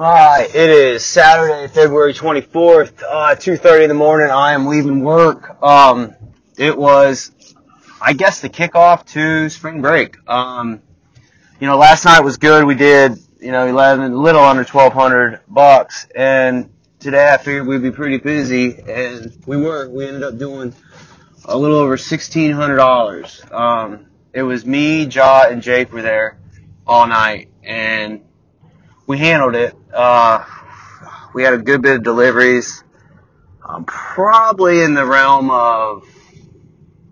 Alright, it is Saturday, February 24th, uh, 2.30 in the morning. I am leaving work. Um, it was, I guess, the kickoff to spring break. Um, you know, last night was good. We did, you know, 11, a little under 1200 bucks. And today I figured we'd be pretty busy. And we were. We ended up doing a little over $1,600. Um, it was me, Jaw, and Jake were there all night. And we handled it. Uh, we had a good bit of deliveries. Um, probably in the realm of,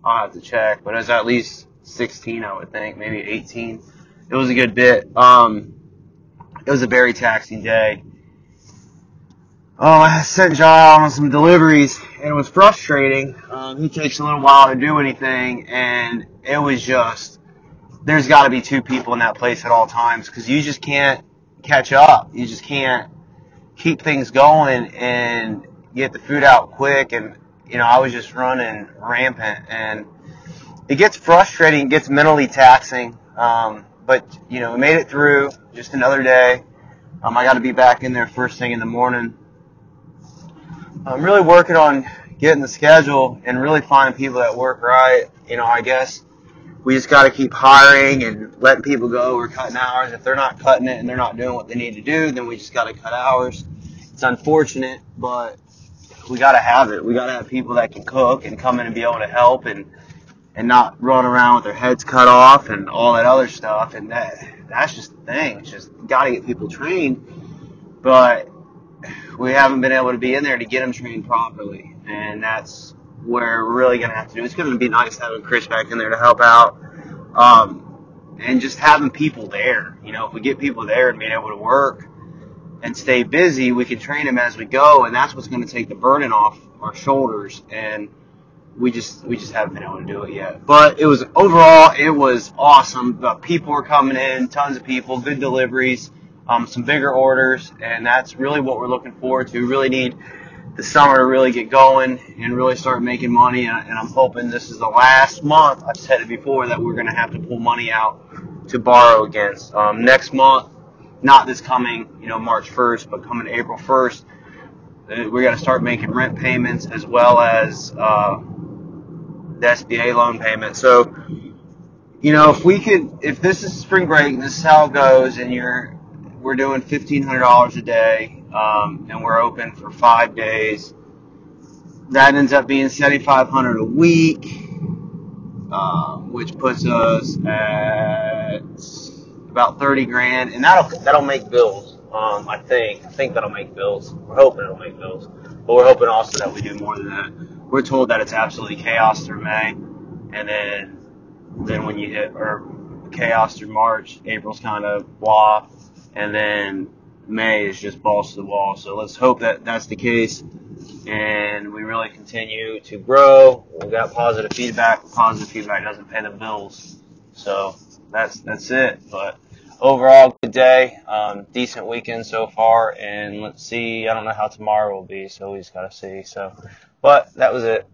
I'll have to check, but it was at least 16, I would think, maybe 18. It was a good bit. Um, it was a very taxing day. Oh, I sent John on some deliveries, and it was frustrating. Um, he takes a little while to do anything, and it was just, there's got to be two people in that place at all times, because you just can't catch up. You just can't keep things going and get the food out quick. And, you know, I was just running rampant and it gets frustrating. It gets mentally taxing. Um, but, you know, we made it through just another day. Um, I got to be back in there first thing in the morning. I'm really working on getting the schedule and really finding people that work right. You know, I guess we just got to keep hiring and letting people go. We're cutting hours. If they're not cutting it and they're not doing what they need to do, then we just got to cut hours. It's unfortunate, but we got to have it. We got to have people that can cook and come in and be able to help and and not run around with their heads cut off and all that other stuff. And that that's just the thing. It's just got to get people trained, but we haven't been able to be in there to get them trained properly, and that's we're really going to have to do. It's going to be nice having Chris back in there to help out. Um, and just having people there. You know, if we get people there and being able to work and stay busy, we can train them as we go, and that's what's going to take the burden off our shoulders. And we just we just haven't been able to do it yet. But it was overall it was awesome. The people were coming in, tons of people, good deliveries, um, some bigger orders, and that's really what we're looking forward to. We really need the summer to really get going and really start making money. And, and I'm hoping this is the last month. I've said it before that we're going to have to pull money out to borrow against. Um, next month, not this coming, you know, March 1st, but coming April 1st, uh, we're going to start making rent payments as well as uh, the SBA loan payment. So, you know, if we could, if this is spring break and this is how it goes, and you're, we're doing fifteen hundred dollars a day, um, and we're open for five days. That ends up being seventy five hundred a week, uh, which puts us at about thirty grand, and that'll that'll make bills. Um, I think I think that'll make bills. We're hoping it'll make bills, but we're hoping also that we do more than that. We're told that it's absolutely chaos through May, and then then when you hit or chaos through March, April's kind of blah, and then May is just balls to the wall. So let's hope that that's the case, and we really continue to grow. We got positive feedback. Positive feedback doesn't pay the bills, so that's that's it. But overall, good day. Um, decent weekend so far, and let's see. I don't know how tomorrow will be, so we just gotta see. So, but that was it.